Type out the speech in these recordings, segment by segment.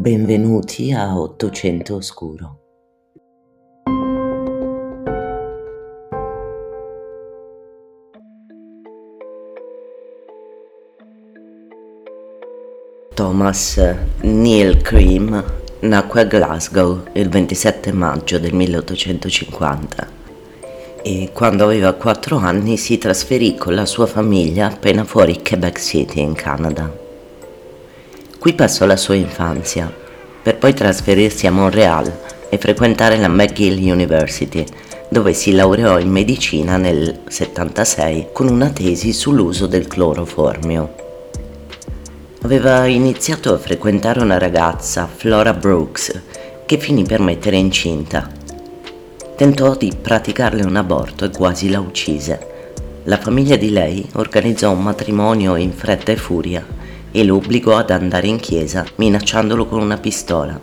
Benvenuti a Ottocento Oscuro. Thomas Neil Cream nacque a Glasgow il 27 maggio del 1850 e quando aveva 4 anni si trasferì con la sua famiglia appena fuori Quebec City in Canada. Qui passò la sua infanzia, per poi trasferirsi a Montreal e frequentare la McGill University, dove si laureò in medicina nel 76 con una tesi sull'uso del cloroformio. Aveva iniziato a frequentare una ragazza, Flora Brooks, che finì per mettere incinta. Tentò di praticarle un aborto e quasi la uccise. La famiglia di lei organizzò un matrimonio in fretta e furia e lo obbligò ad andare in chiesa minacciandolo con una pistola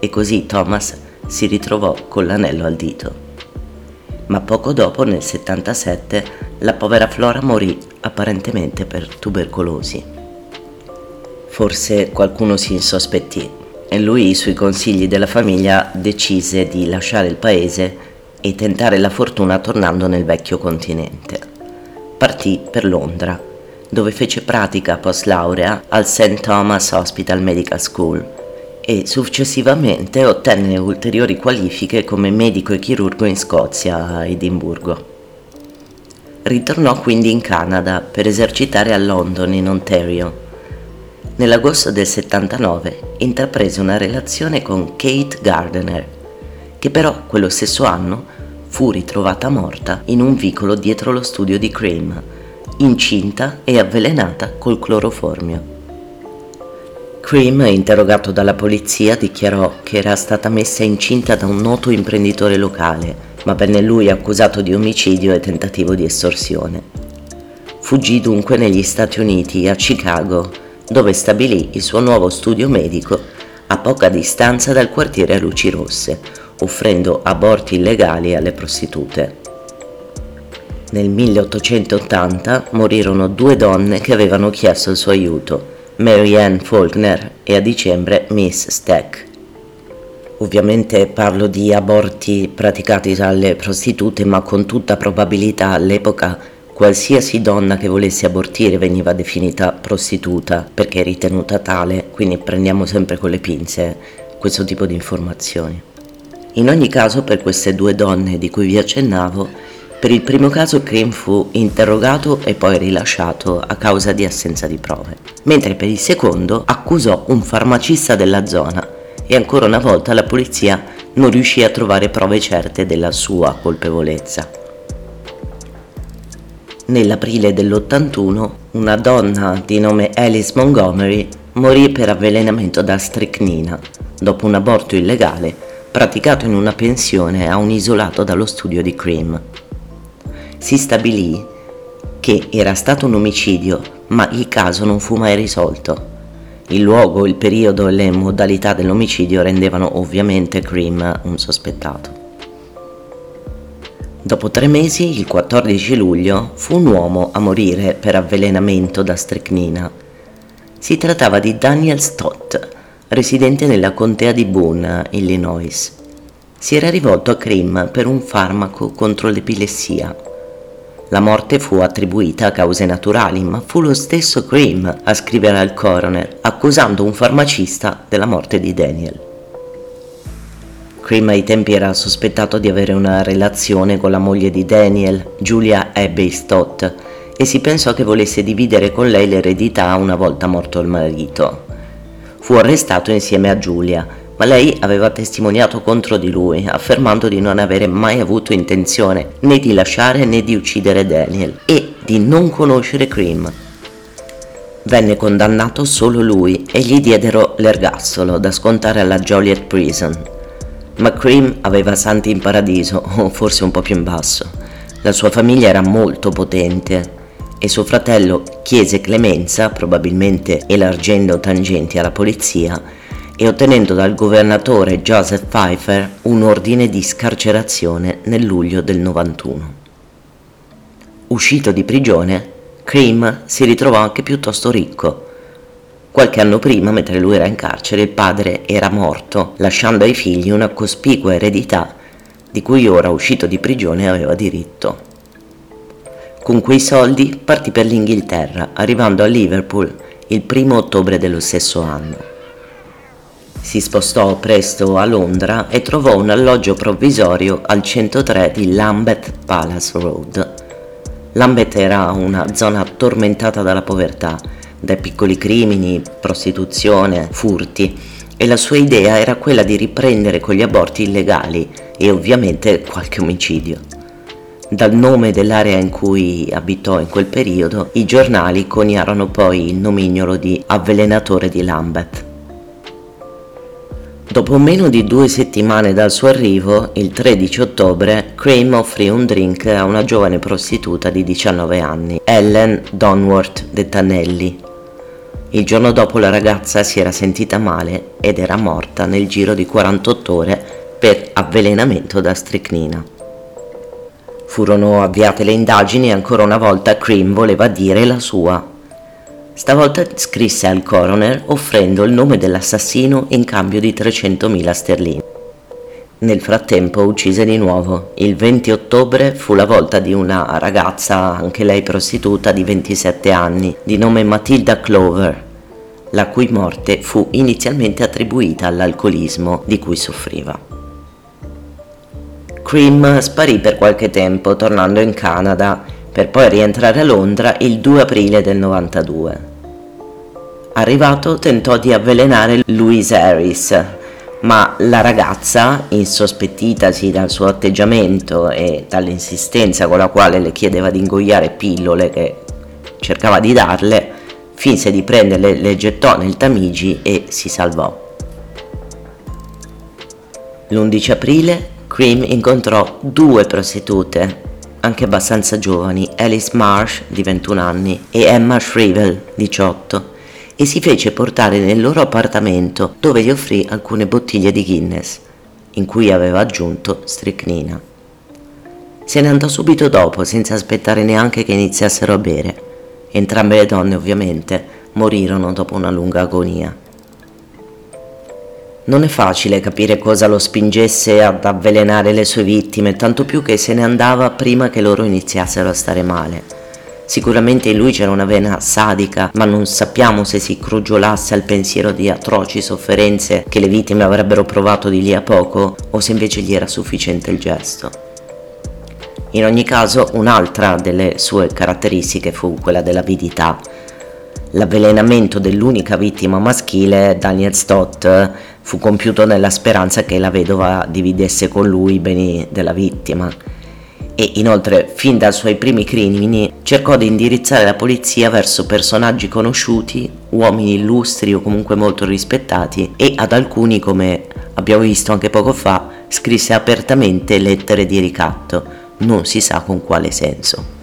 e così Thomas si ritrovò con l'anello al dito. Ma poco dopo, nel 77, la povera Flora morì apparentemente per tubercolosi. Forse qualcuno si insospettì e lui, sui consigli della famiglia, decise di lasciare il paese e tentare la fortuna tornando nel vecchio continente. Partì per Londra dove fece pratica post laurea al St. Thomas Hospital Medical School e successivamente ottenne ulteriori qualifiche come medico e chirurgo in Scozia a Edimburgo. Ritornò quindi in Canada per esercitare a London in Ontario. Nell'agosto del 79 intraprese una relazione con Kate Gardner, che però quello stesso anno fu ritrovata morta in un vicolo dietro lo studio di Cream incinta e avvelenata col cloroformio. Cream, interrogato dalla polizia, dichiarò che era stata messa incinta da un noto imprenditore locale, ma venne lui accusato di omicidio e tentativo di estorsione. Fuggì dunque negli Stati Uniti, a Chicago, dove stabilì il suo nuovo studio medico a poca distanza dal quartiere a luci rosse, offrendo aborti illegali alle prostitute. Nel 1880 morirono due donne che avevano chiesto il suo aiuto, Mary Ann Faulkner e a dicembre Miss Stack. Ovviamente parlo di aborti praticati dalle prostitute, ma con tutta probabilità all'epoca qualsiasi donna che volesse abortire veniva definita prostituta perché ritenuta tale, quindi prendiamo sempre con le pinze questo tipo di informazioni. In ogni caso per queste due donne di cui vi accennavo per il primo caso Cream fu interrogato e poi rilasciato a causa di assenza di prove, mentre per il secondo accusò un farmacista della zona e ancora una volta la polizia non riuscì a trovare prove certe della sua colpevolezza. Nell'aprile dell'81 una donna di nome Alice Montgomery morì per avvelenamento da stricnina dopo un aborto illegale praticato in una pensione a un isolato dallo studio di Cream si stabilì che era stato un omicidio, ma il caso non fu mai risolto. Il luogo, il periodo e le modalità dell'omicidio rendevano ovviamente Cream un sospettato. Dopo tre mesi, il 14 luglio, fu un uomo a morire per avvelenamento da strecnina. Si trattava di Daniel Stott, residente nella contea di Boone, Illinois. Si era rivolto a Cream per un farmaco contro l'epilessia la morte fu attribuita a cause naturali, ma fu lo stesso Cream a scrivere al coroner, accusando un farmacista della morte di Daniel. Cream ai tempi era sospettato di avere una relazione con la moglie di Daniel, Julia Abbey Stott, e si pensò che volesse dividere con lei l'eredità una volta morto il marito. Fu arrestato insieme a Giulia, ma lei aveva testimoniato contro di lui, affermando di non avere mai avuto intenzione né di lasciare né di uccidere Daniel e di non conoscere Cream. Venne condannato solo lui e gli diedero l'ergastolo da scontare alla Joliet Prison. Ma Cream aveva santi in paradiso, o forse un po' più in basso. La sua famiglia era molto potente e suo fratello chiese clemenza, probabilmente elargendo tangenti alla polizia, e ottenendo dal governatore Joseph Pfeiffer un ordine di scarcerazione nel luglio del 91. Uscito di prigione, Cream si ritrovò anche piuttosto ricco. Qualche anno prima, mentre lui era in carcere, il padre era morto, lasciando ai figli una cospicua eredità di cui ora, uscito di prigione, aveva diritto. Con quei soldi partì per l'Inghilterra, arrivando a Liverpool il primo ottobre dello stesso anno. Si spostò presto a Londra e trovò un alloggio provvisorio al 103 di Lambeth Palace Road. Lambeth era una zona tormentata dalla povertà, dai piccoli crimini, prostituzione, furti e la sua idea era quella di riprendere con gli aborti illegali e ovviamente qualche omicidio. Dal nome dell'area in cui abitò in quel periodo, i giornali coniarono poi il nomignolo di avvelenatore di Lambeth. Dopo meno di due settimane dal suo arrivo, il 13 ottobre, Cream offrì un drink a una giovane prostituta di 19 anni, Ellen Donworth de Tannelli, il giorno dopo la ragazza si era sentita male ed era morta nel giro di 48 ore per avvelenamento da stricnina. Furono avviate le indagini e ancora una volta Cream voleva dire la sua. Stavolta scrisse al coroner offrendo il nome dell'assassino in cambio di 300.000 sterline. Nel frattempo uccise di nuovo. Il 20 ottobre fu la volta di una ragazza, anche lei prostituta, di 27 anni, di nome Matilda Clover, la cui morte fu inizialmente attribuita all'alcolismo di cui soffriva. Cream sparì per qualche tempo, tornando in Canada, per poi rientrare a Londra il 2 aprile del 92. Arrivato tentò di avvelenare Louise Harris, ma la ragazza, insospettitasi dal suo atteggiamento e dall'insistenza con la quale le chiedeva di ingoiare pillole che cercava di darle, finse di prenderle, le gettò nel Tamigi e si salvò. L'11 aprile Cream incontrò due prostitute, anche abbastanza giovani, Alice Marsh di 21 anni e Emma Shrivel, 18, e si fece portare nel loro appartamento dove gli offrì alcune bottiglie di Guinness, in cui aveva aggiunto stricnina. Se ne andò subito dopo, senza aspettare neanche che iniziassero a bere. Entrambe le donne, ovviamente, morirono dopo una lunga agonia. Non è facile capire cosa lo spingesse ad avvelenare le sue vittime, tanto più che se ne andava prima che loro iniziassero a stare male. Sicuramente in lui c'era una vena sadica, ma non sappiamo se si crogiolasse al pensiero di atroci sofferenze che le vittime avrebbero provato di lì a poco o se invece gli era sufficiente il gesto. In ogni caso, un'altra delle sue caratteristiche fu quella dell'avidità. L'avvelenamento dell'unica vittima maschile, Daniel Stott, fu compiuto nella speranza che la vedova dividesse con lui i beni della vittima e inoltre fin dai suoi primi crimini cercò di indirizzare la polizia verso personaggi conosciuti, uomini illustri o comunque molto rispettati e ad alcuni come abbiamo visto anche poco fa scrisse apertamente lettere di ricatto, non si sa con quale senso.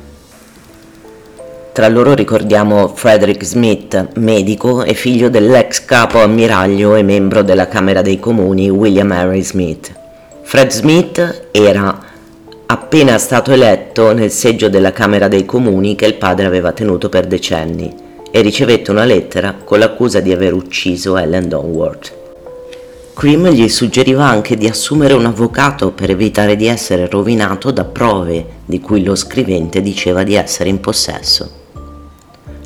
Tra loro ricordiamo Frederick Smith, medico e figlio dell'ex capo ammiraglio e membro della Camera dei Comuni William Henry Smith. Fred Smith era appena stato eletto nel seggio della Camera dei Comuni che il padre aveva tenuto per decenni e ricevette una lettera con l'accusa di aver ucciso Ellen Donworth. Cream gli suggeriva anche di assumere un avvocato per evitare di essere rovinato da prove di cui lo scrivente diceva di essere in possesso.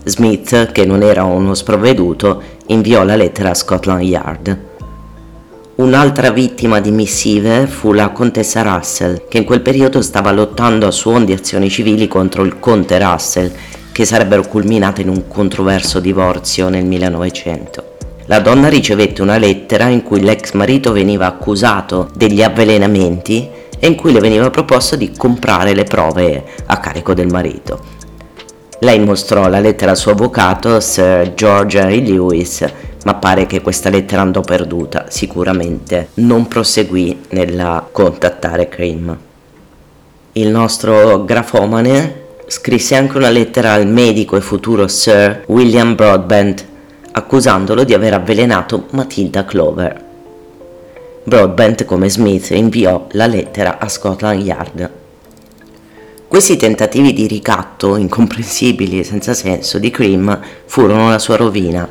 Smith, che non era uno sprovveduto, inviò la lettera a Scotland Yard Un'altra vittima di missive fu la contessa Russell, che in quel periodo stava lottando a suon di azioni civili contro il conte Russell, che sarebbero culminate in un controverso divorzio nel 1900. La donna ricevette una lettera in cui l'ex marito veniva accusato degli avvelenamenti e in cui le veniva proposto di comprare le prove a carico del marito. Lei mostrò la lettera al suo avvocato, Sir George Henry Lewis, ma pare che questa lettera andò perduta, sicuramente non proseguì nel contattare Cream. Il nostro grafomane scrisse anche una lettera al medico e futuro Sir William Broadbent, accusandolo di aver avvelenato Matilda Clover. Broadbent, come Smith, inviò la lettera a Scotland Yard. Questi tentativi di ricatto, incomprensibili e senza senso, di Cream furono la sua rovina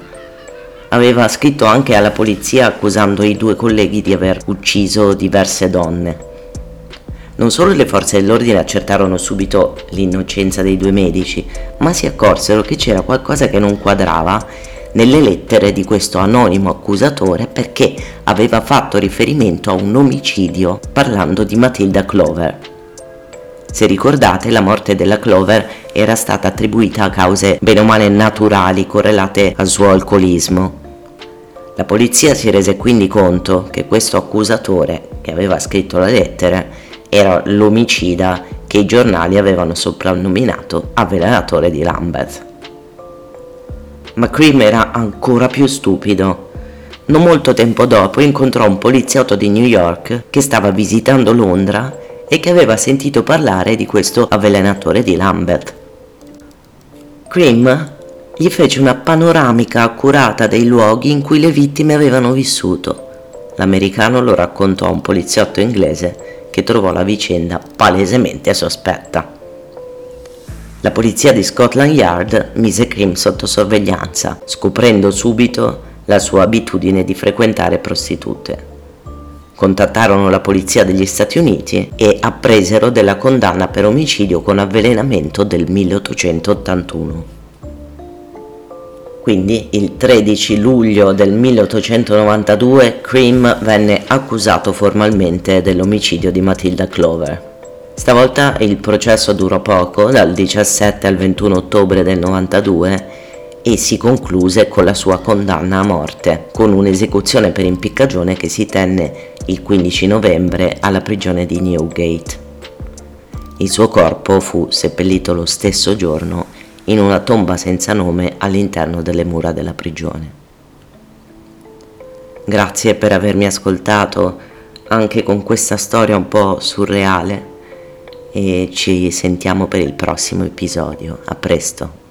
aveva scritto anche alla polizia accusando i due colleghi di aver ucciso diverse donne. Non solo le forze dell'ordine accertarono subito l'innocenza dei due medici, ma si accorsero che c'era qualcosa che non quadrava nelle lettere di questo anonimo accusatore perché aveva fatto riferimento a un omicidio parlando di Matilda Clover. Se ricordate, la morte della Clover era stata attribuita a cause bene o male naturali correlate al suo alcolismo. La polizia si rese quindi conto che questo accusatore, che aveva scritto la lettera, era l'omicida che i giornali avevano soprannominato avvelenatore di Lambeth. Ma Cream era ancora più stupido. Non molto tempo dopo incontrò un poliziotto di New York che stava visitando Londra e che aveva sentito parlare di questo avvelenatore di Lambeth. Cream gli fece una panoramica accurata dei luoghi in cui le vittime avevano vissuto. L'americano lo raccontò a un poliziotto inglese che trovò la vicenda palesemente sospetta. La polizia di Scotland Yard mise Cream sotto sorveglianza, scoprendo subito la sua abitudine di frequentare prostitute. Contattarono la polizia degli Stati Uniti e appresero della condanna per omicidio con avvelenamento del 1881. Quindi il 13 luglio del 1892 Cream venne accusato formalmente dell'omicidio di Matilda Clover. Stavolta il processo durò poco, dal 17 al 21 ottobre del 92 e si concluse con la sua condanna a morte, con un'esecuzione per impiccagione che si tenne il 15 novembre alla prigione di Newgate. Il suo corpo fu seppellito lo stesso giorno in una tomba senza nome all'interno delle mura della prigione. Grazie per avermi ascoltato anche con questa storia un po' surreale e ci sentiamo per il prossimo episodio. A presto.